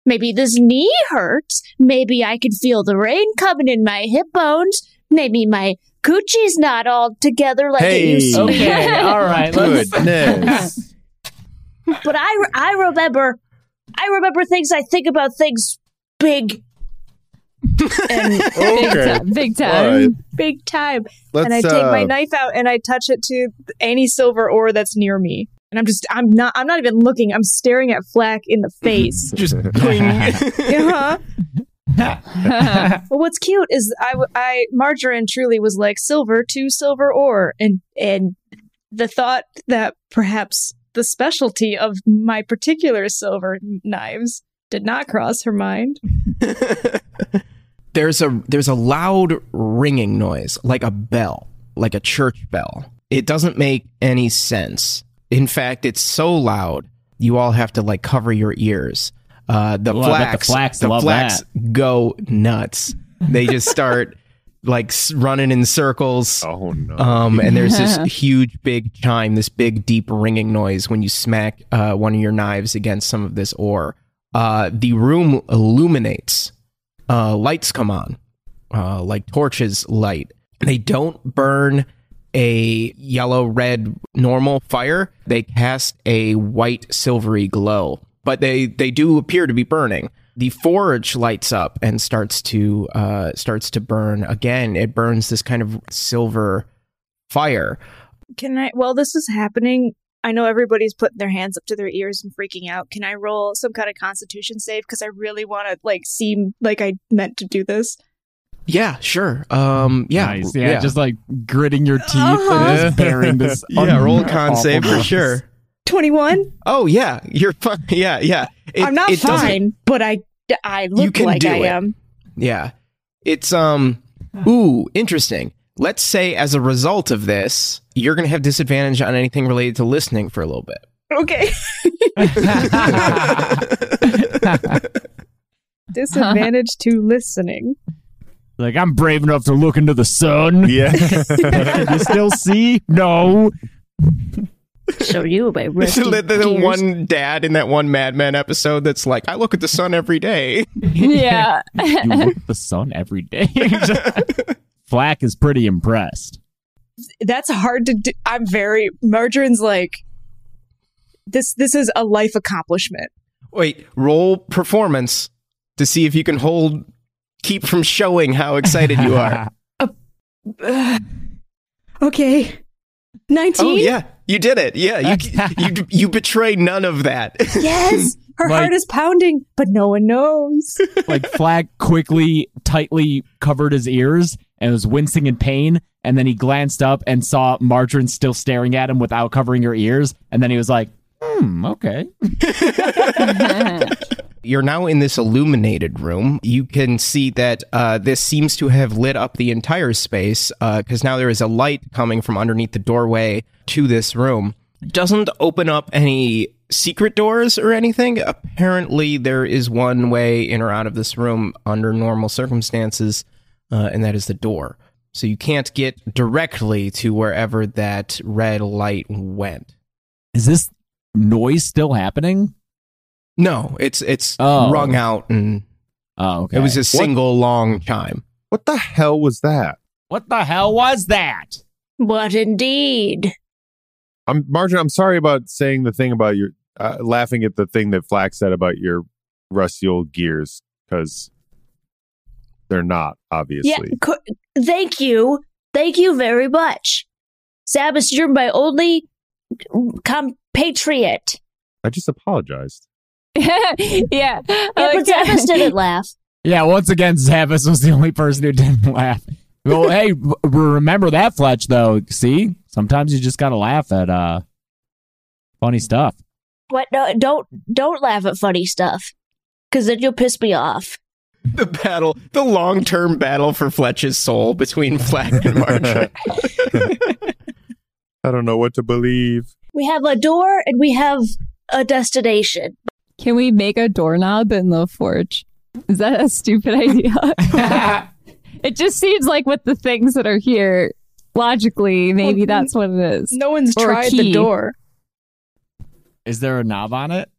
Maybe this knee hurts. Maybe I can feel the rain coming in my hip bones. Maybe my coochie's not all together like it used to be. okay, all right. Let's, Goodness. But I, I remember, I remember things. I think about things big and Big, time, big time. right. Big time. Let's. and I take my uh, knife out and I touch it to any silver ore that's near me. And I'm just, I'm not, I'm not even looking. I'm staring at Flack in the face. Just cling. uh-huh. Well, what's cute is I, w- I, Margarine truly was like silver to silver ore, and and the thought that perhaps the specialty of my particular silver knives did not cross her mind. there's a there's a loud ringing noise like a bell like a church bell it doesn't make any sense in fact it's so loud you all have to like cover your ears uh the Well, I bet the Flacks Flacks the love Flacks go nuts they just start like running in circles Oh no. um, and there's this huge, big chime, this big, deep ringing noise when you smack uh, one of your knives against some of this ore. Uh, the room illuminates. Uh, lights come on, uh, like torches light. They don't burn a yellow, red, normal fire. They cast a white, silvery glow, but they they do appear to be burning. The forge lights up and starts to uh, starts to burn again. It burns this kind of silver fire. Can I? While this is happening, I know everybody's putting their hands up to their ears and freaking out. Can I roll some kind of Constitution save because I really want to like seem like I meant to do this? Yeah, sure. Um, yeah, nice. Yeah, just like gritting your teeth and Uh-huh. just bearing this. yeah. Roll a con save for sure. Twenty-one. Oh yeah, you're fine. Yeah, yeah. It- I'm not it fine, but I I look can like do I it. am. Yeah. It's um ooh, interesting. Let's say as a result of this, you're going to have disadvantage on anything related to listening for a little bit. Okay. Disadvantage to listening. Like I'm brave enough to look into the sun. yeah. Can you still see? No. Show you my the, rusty the- the gears. one dad in that one Mad Men episode that's like, I look at the sun every day. yeah. You look at the sun every day. Flack is pretty impressed. That's hard to do. I'm very Margarine's like this. This is a life accomplishment. Wait, roll performance to see if you can hold, keep from showing how excited you are. Uh, uh, okay. 19? oh yeah, you did it. Yeah, you you you betray none of that. Yes, her Like- heart is pounding, but no one knows. like Flack quickly, tightly covered his ears and was wincing in pain. And then he glanced up and saw Margarine still staring at him without covering her ears. And then he was like, hmm, okay. You're now in this illuminated room. You can see that uh, this seems to have lit up the entire space because now there is a light coming from underneath the doorway to this room. Doesn't open up any secret doors or anything. Apparently, there is one way in or out of this room under normal circumstances, uh, and that is the door. So you can't get directly to wherever that red light went. Is this noise still happening? No, it's it's Oh. rung out and Oh, okay. It was a single long chime. What the hell was that? What the hell was that? What indeed? I'm Margin. I'm sorry about saying the thing about your uh, laughing at the thing that Flack said about your rusty old gears because they're not obviously. Yeah, co- thank you. Thank you very much. Zabbis, you're my only compatriot. I just apologized. yeah. Yeah, but Okay. Zabbis didn't laugh. Yeah, once again, Zabbis was the only person who didn't laugh. Well, hey, remember that, Fletch, though. See? Sometimes you just got to laugh at uh funny stuff. What? No, don't don't laugh at funny stuff, because then you'll piss me off. The battle, the long term battle for Fletch's soul between Flack and Marjorie. I don't know what to believe. We have a door and we have a destination. Can we make a doorknob in the forge? Is that a stupid idea? it just seems like with the things that are here, logically, maybe Well, that's what it is. No one's Or tried the door. Is there a knob on it?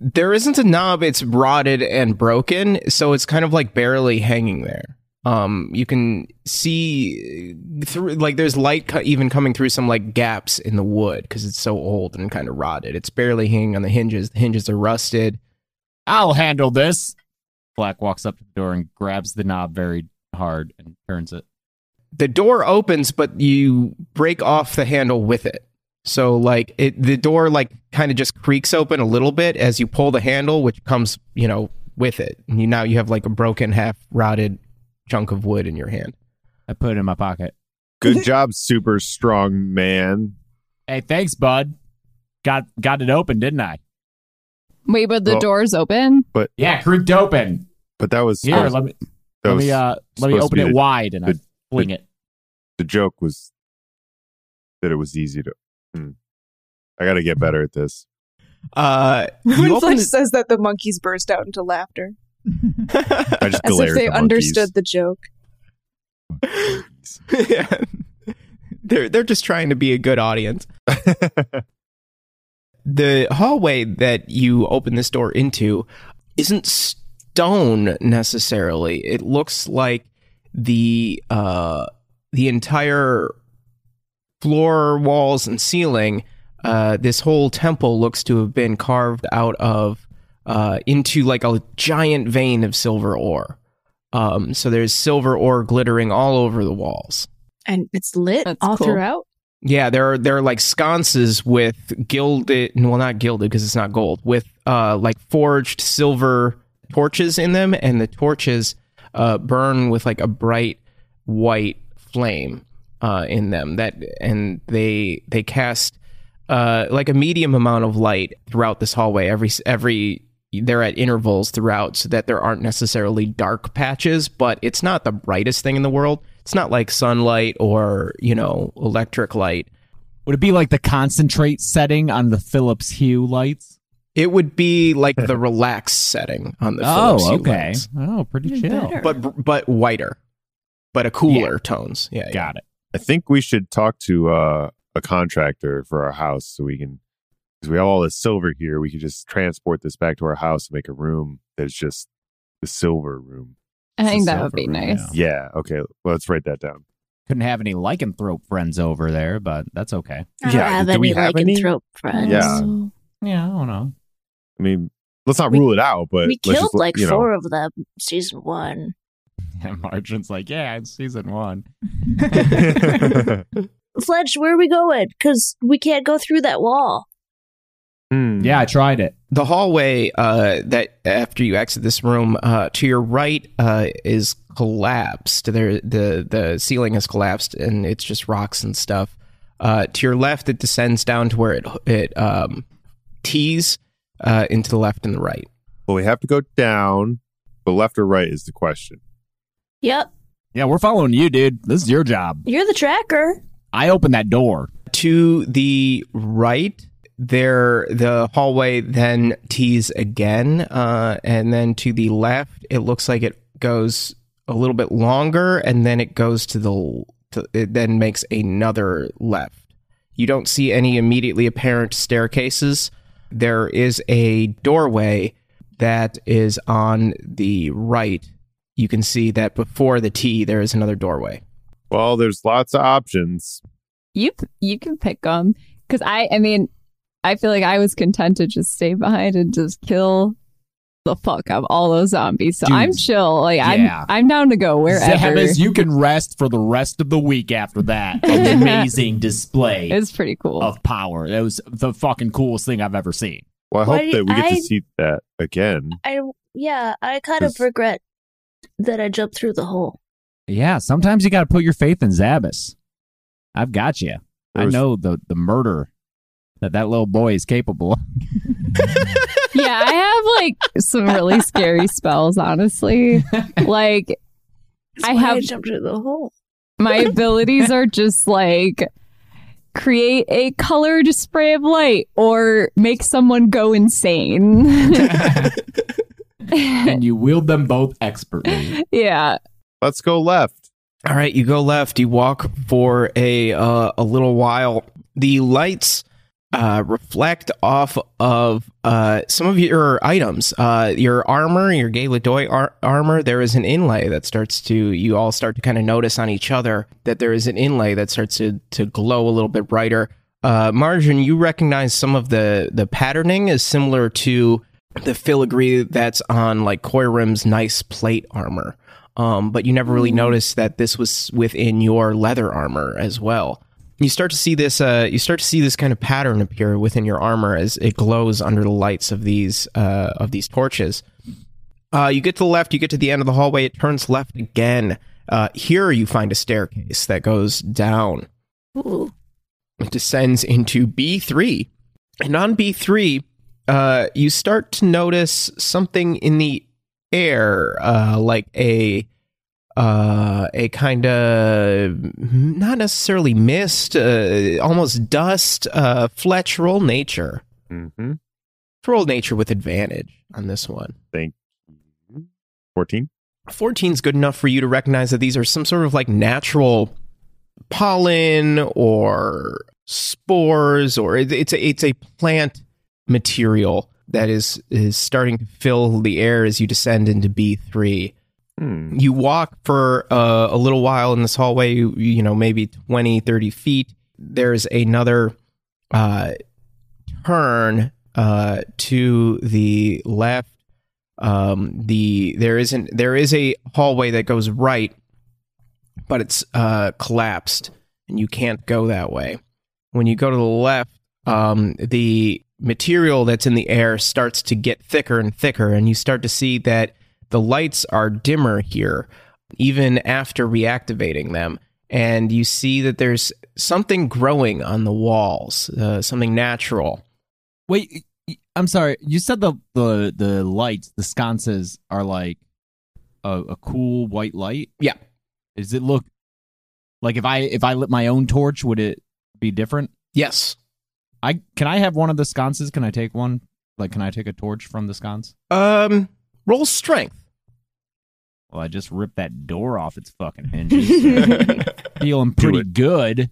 there isn't a knob, it's rotted and broken, so it's kind of like barely hanging there. Um, you can see through, like, there's light co- even coming through some like gaps in the wood because it's so old and kind of rotted. It's barely hanging on the hinges. The hinges are rusted. I'll handle this. Flack walks up to the door and grabs the knob very hard and turns it. the door opens but you break off the handle with it so like it the door like kind of just creaks open a little bit as you pull the handle which comes you know with it and you now you have like a broken half rotted chunk of wood in your hand I put it in my pocket. Good job, super strong man. Hey, thanks, bud. Got got it open, didn't I? Wait, but the Well- door's open? But Yeah, creaked open. but that was Here, let me that let was me uh let me supposed to open be it the- wide and I the- fling it. the joke was that it was easy to. Hmm. I got to get better at this. uh When you open Fletch the- says that, the monkeys burst out into laughter, I just as glare if they the understood the joke. yeah. they're they're just trying to be a good audience the hallway that you open this door into isn't stone necessarily. It looks like the uh the entire floor, walls, and ceiling. Uh, this whole temple looks to have been carved out of uh, into like a giant vein of silver ore. Um, so there's silver ore glittering all over the walls. And it's lit That's all cool. throughout. Yeah, there are there are like sconces with gilded, well, not gilded because it's not gold, with uh like forged silver torches in them, and the torches uh burn with like a bright white flame uh in them. That and they they cast uh like a medium amount of light throughout this hallway. Every every they're at intervals throughout so that there aren't necessarily dark patches, but it's not the brightest thing in the world. It's not like sunlight or, you know, electric light. Would it be like the concentrate setting on the Philips Hue lights? It would be like the relax setting on the Philips Hue lights oh, okay. Oh, pretty Even chill. better. but but whiter, but a cooler tones. Yeah, yeah. Got it. I think we should talk to uh, a contractor for our house so we can because we have all this silver here. We could just transport this back to our house and make a room that's just the silver room. I think that would be room, nice. Yeah. Okay. Well, let's write that down. Couldn't have any lycanthrope friends over there, but that's okay. I Yeah, have do any we have any? lycanthrope friends. Yeah. Yeah, I don't know. I mean, let's not We- rule it out, but we killed just, like you know, four of them season one. And Margarine's like, yeah, it's season one. Fletch, where are we going? Because we can't go through that wall. Hmm. Yeah, I tried it. The hallway uh, that after you exit this room uh, to your right uh, is collapsed. There, the the ceiling has collapsed and it's just rocks and stuff. Uh, to your left, it descends down to where it it um, tees uh, into the left and the right. Well, we have to go down, but left or right is the question. Yep, Yeah, we're following you, dude. This is your job. you're the tracker. I opened that door. To the right, there the hallway then tees again, uh, and then to the left, it looks like it goes a little bit longer, and then it goes to the to, it then makes another left. You don't see any immediately apparent staircases. There is a doorway that is on the right. You can see that before the T, there is another doorway. Well, there's lots of options. You you can pick them because I I mean I feel like I was content to just stay behind and just kill the fuck out of all those zombies. So Dude, I'm chill. Like yeah. I'm I'm down to go wherever. Zabbis, you can rest for the rest of the week after that amazing display It's pretty cool. of power. That was the fucking coolest thing I've ever seen. Well, I hope do that we get I- to see that again. I yeah, I kind of regret that I jumped through the hole. Yeah, sometimes you got to put your faith in Zabbis. I've got you. There I was- know the the murder that that little boy is capable. yeah, I have like some really scary spells, honestly. Like That's I why have- I jumped through the hole. my abilities are just like create a colored spray of light or make someone go insane. and you wield them both expertly. yeah. Let's go left. All right, you go left. You walk for a uh, a little while. The lights uh, reflect off of uh, some of your items. Uh, your armor, your Galadoy ar- armor. There is an inlay that starts to. You all start to kind of notice on each other that there is an inlay that starts to to glow a little bit brighter. Uh, Margin, you recognize some of the the patterning is similar to the filigree that's on like Koirim's nice plate armor. Um, but you never really noticed that this was within your leather armor as well. You start to see this. Uh, you start to see this kind of pattern appear within your armor as it glows under the lights of these uh, of these torches. Uh, you get to the left. You get to the end of the hallway. It turns left again. Uh, here you find a staircase that goes down. Ooh. It descends into B three, and on B three, uh, you start to notice something in the air, uh, like a uh, a kind of not necessarily mist, uh, almost dust. Uh, Fletch roll nature. Mm-hmm. Roll nature with advantage on this one. Thank you. 14. 14 is good enough for you to recognize that these are some sort of like natural pollen or spores or it- it's a, it's a plant material that is is starting to fill the air as you descend into B3. Hmm. You walk for uh, a little while in this hallway, you, you know, maybe 20, 30 feet. There's another uh, turn uh, to the left. Um, the there isn't there is a hallway that goes right, but it's uh, collapsed, and you can't go that way. When you go to the left, um, the material that's in the air starts to get thicker and thicker, and you start to see that the lights are dimmer here, even after reactivating them. And you see that there's something growing on the walls, uh, something natural. Wait, I'm sorry. You said the the the lights, the sconces are like a, a cool white light. Yeah. Does it look like if I if I lit my own torch, would it be different? Yes. I can I have one of the sconces? Can I take one? Like, can I take a torch from the sconce? Um, roll strength. Well, I just ripped that door off its fucking hinges. Feeling pretty good.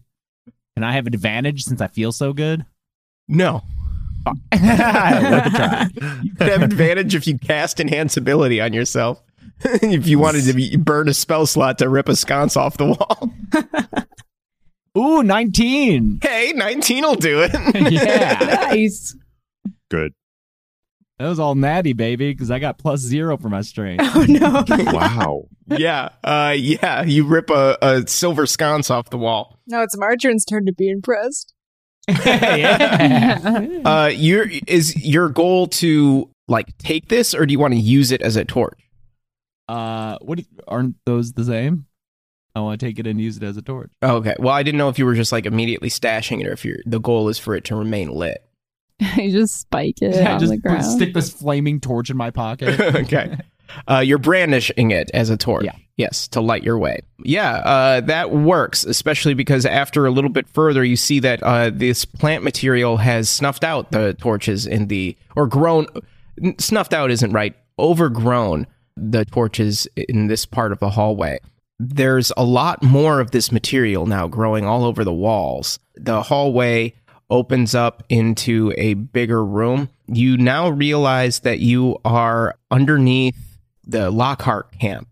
Can I have advantage since I feel so good? No. Worth. You could have advantage if you cast enhance ability on yourself. if you wanted to be, burn a spell slot to rip a sconce off the wall. Ooh, 19. Hey, 19 will do it. Yeah. Nice. Good. That was all natty, baby, because I got plus zero for my strength. Oh no. Wow. yeah. Uh, yeah. You rip a, a silver sconce off the wall. now it's Margarine's turn to be impressed. yeah. Uh, your is your goal to like take this, or do you want to use it as a torch? Uh, what you- aren't those the same? I want to take it and use it as a torch. Okay. Well, I didn't know if you were just like immediately stashing it, or if your the goal is for it to remain lit. you just spike it Yeah, on just the ground. stick this flaming torch in my pocket. okay. Uh, you're brandishing it as a torch. Yeah. Yes, to light your way. Yeah, uh, that works, especially because after a little bit further, you see that uh, this plant material has snuffed out the torches in the, or grown, snuffed out isn't right, overgrown the torches in this part of the hallway. There's a lot more of this material now growing all over the walls. The hallway opens up into a bigger room. You now realize that you are underneath the Lockhart camp.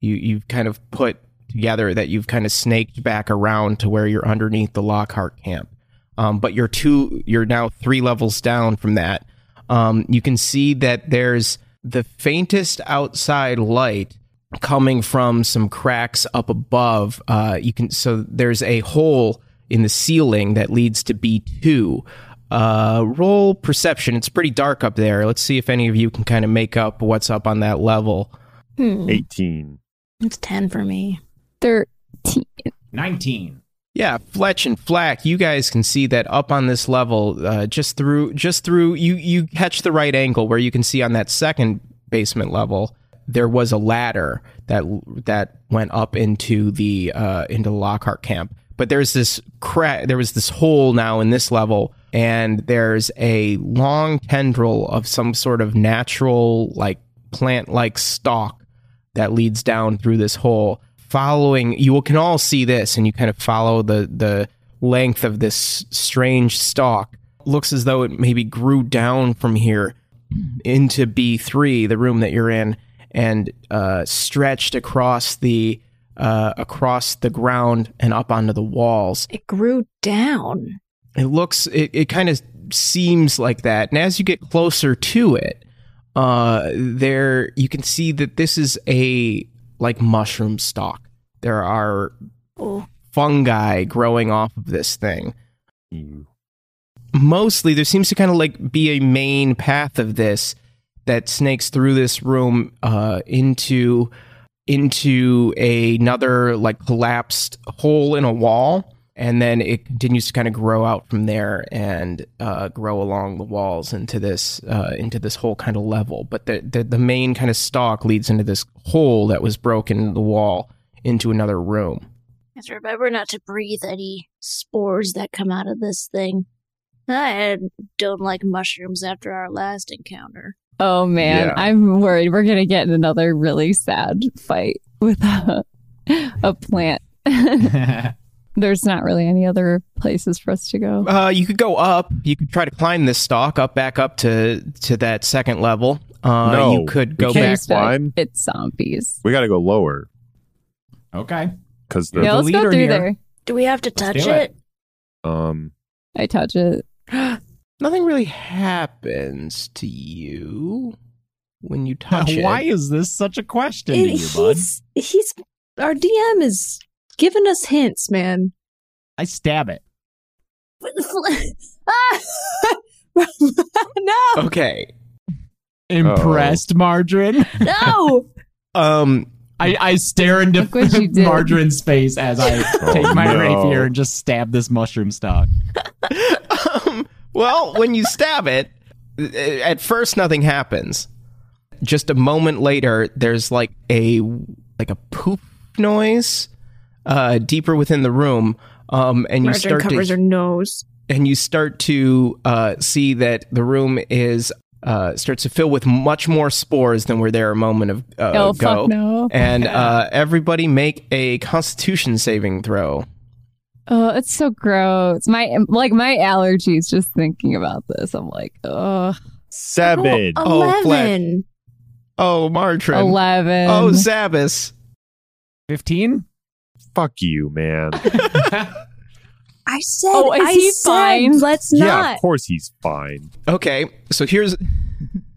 You you've kind of put together that you've kind of snaked back around to where you're underneath the Lockhart camp. Um, but you're two you're now three levels down from that. Um, you can see that there's the faintest outside light coming from some cracks up above. Uh, you can so there's a hole in the ceiling that leads to B2. Uh, roll perception. It's pretty dark up there. Let's see if any of you can kind of make up what's up on that level. Hmm. 18. It's 10 for me. 13. 19. Yeah, Fletch and Flack, you guys can see that up on this level, uh, just through, just through, you you catch the right angle where you can see on that second basement level there was a ladder that that went up into the uh, into the Lockhart camp. But there's this crack, there was this hole now in this level, and there's a long tendril of some sort of natural, like plant like stalk that leads down through this hole. Following you can all see this and you kind of follow the the length of this strange stalk. Looks as though it maybe grew down from here into B3 the room that you're in and uh, stretched across the uh, across the ground and up onto the walls It grew down. it looks it, it kind of seems like that and as you get closer to it uh there you can see that this is a like mushroom stalk there are Oh. fungi growing off of this thing Ew. mostly there seems to kind of like be a main path of this that snakes through this room uh into into another like collapsed hole in a wall and then it continues to kind of grow out from there and uh, grow along the walls into this uh, into this whole kind of level but the, the the main kind of stalk leads into this hole that was broken in the wall into another room Just remember not to breathe any spores that come out of this thing. I don't like mushrooms after our last encounter. Oh man, Yeah. I'm worried we're gonna get in another really sad fight with a, a plant. There's not really any other places for us to go. Uh, you could go up. You could try to climb this stalk up, back up to to that second level. Uh, No, you could we go can't back. Climb? It's zombies. We got to go lower okay. because Yeah, the the let's go through here. there. Do we have to Let's touch it? it. um I touch it. Nothing really happens to you when you touch it. Why is this such a question to It- you, bud? he's, he's, our DM is giving us hints, man. I stab it. No, Okay. Impressed, Margarine? no. Um. I, I stare into Look what you did. Margarine's face as I Oh, take my no. rapier and just stab this mushroom stalk. Well, when you stab it, uh, at first nothing happens. Just a moment later, there's like a like a poof noise uh, deeper within the room, um, and you Margarine start to covers her nose. and you start to uh, see that the room is uh, starts to fill with much more spores than were there a moment of uh, oh ago. fuck no! And uh, everybody make a Constitution saving throw. Oh, it's so gross. My like my allergies just thinking about this. I'm like, oh, Seven. Oh, Flack. Eleven. Oh, Martrin. 11. Oh, Zabbis. 15? Fuck you, man. I said, Oh, is I he said, fine? let's not. yeah, of course he's fine. Okay, so here's.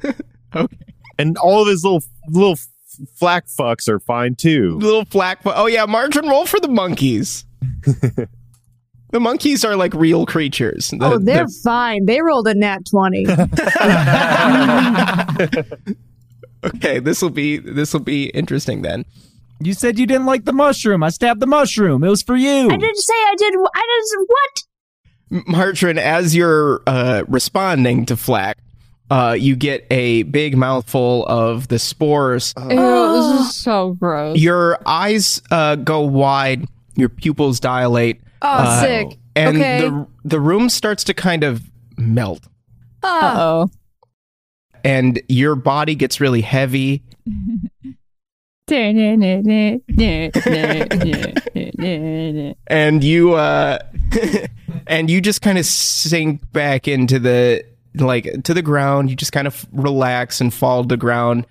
okay. And all of his little little f- flack fucks are fine too. Little flack. Oh, yeah, Margin, roll for the monkeys. The monkeys are like real creatures. The- oh, they're the- fine. They rolled a nat 20. okay, this will be this will be interesting then. You said you didn't like the mushroom. I stabbed the mushroom. It was for you. I didn't say I did. I didn't. What? Martrin, as you're uh, responding to Flack, uh, you get a big mouthful of the spores. Ew, this is so gross. Your eyes uh, go wide, your pupils dilate. Oh, uh, sick. And Okay. the the room starts to kind of melt, Uh oh. and your body gets really heavy. and you uh and you just kind of sink back into the like to the ground you just kind of relax and fall to the ground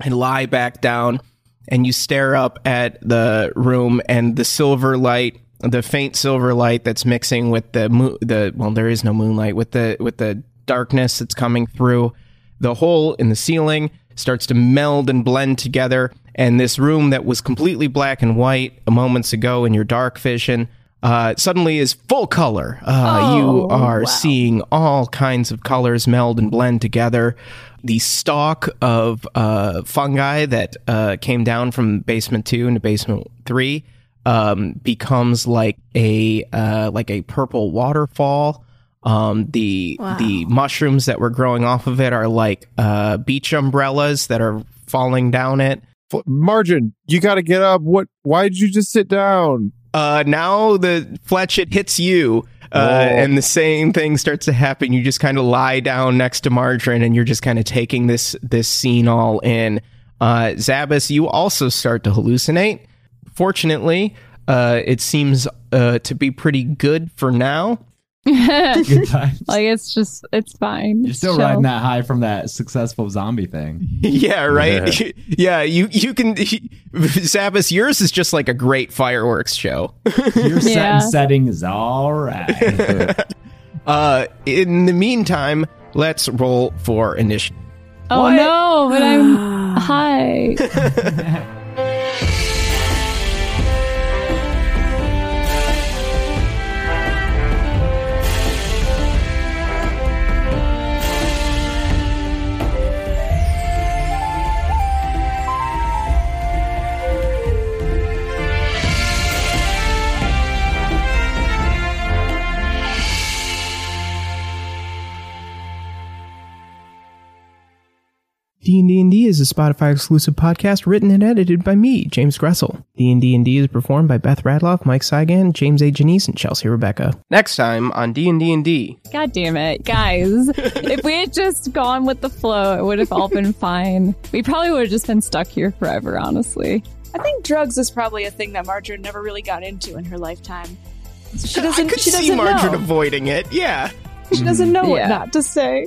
and lie back down and you stare up at the room and the silver light the faint silver light that's mixing with the the well there is no moonlight with the with the darkness that's coming through the hole in the ceiling starts to meld and blend together and this room that was completely black and white moments ago in your dark vision uh, suddenly is full color. Uh, you are seeing all kinds of colors meld and blend together. The stalk of uh, fungi that uh, came down from basement two into basement three um, becomes like a uh, like a purple waterfall. Um, the the mushrooms that were growing off of it are like uh, beach umbrellas that are falling down it. F- Margin, you got to get up. What? Why did you just sit down? Uh, now the Fletch it hits you, uh, and the same thing starts to happen. You just kind of lie down next to Margarine, and you're just kind of taking this this scene all in. Uh, Zabbis, you also start to hallucinate. Fortunately, uh, it seems uh, to be pretty good for now. Good times. like it's just it's fine. You're still Chill. riding that high from that successful zombie thing. yeah, right. Yeah. you you can Zabbis. Yours is just like a great fireworks show. Your set Yeah. and setting is all right. Uh, in the meantime, let's roll for initiative. Oh no, but I'm high. D&D is a Spotify exclusive podcast written and edited by me, James Gressel. D&D is performed by Beth Radloff, Mike Saigan, James A. Janisse, and Chelsea Rebecca. Next time on D&D&D. God damn it, guys! if we had just gone with the flow, it would have all been fine. We probably would have just been stuck here forever, honestly. I think drugs is probably a thing that Marjorie never really got into in her lifetime. So she doesn't. I could She see doesn't Margaret know. avoiding it. Yeah. She doesn't know what not to say.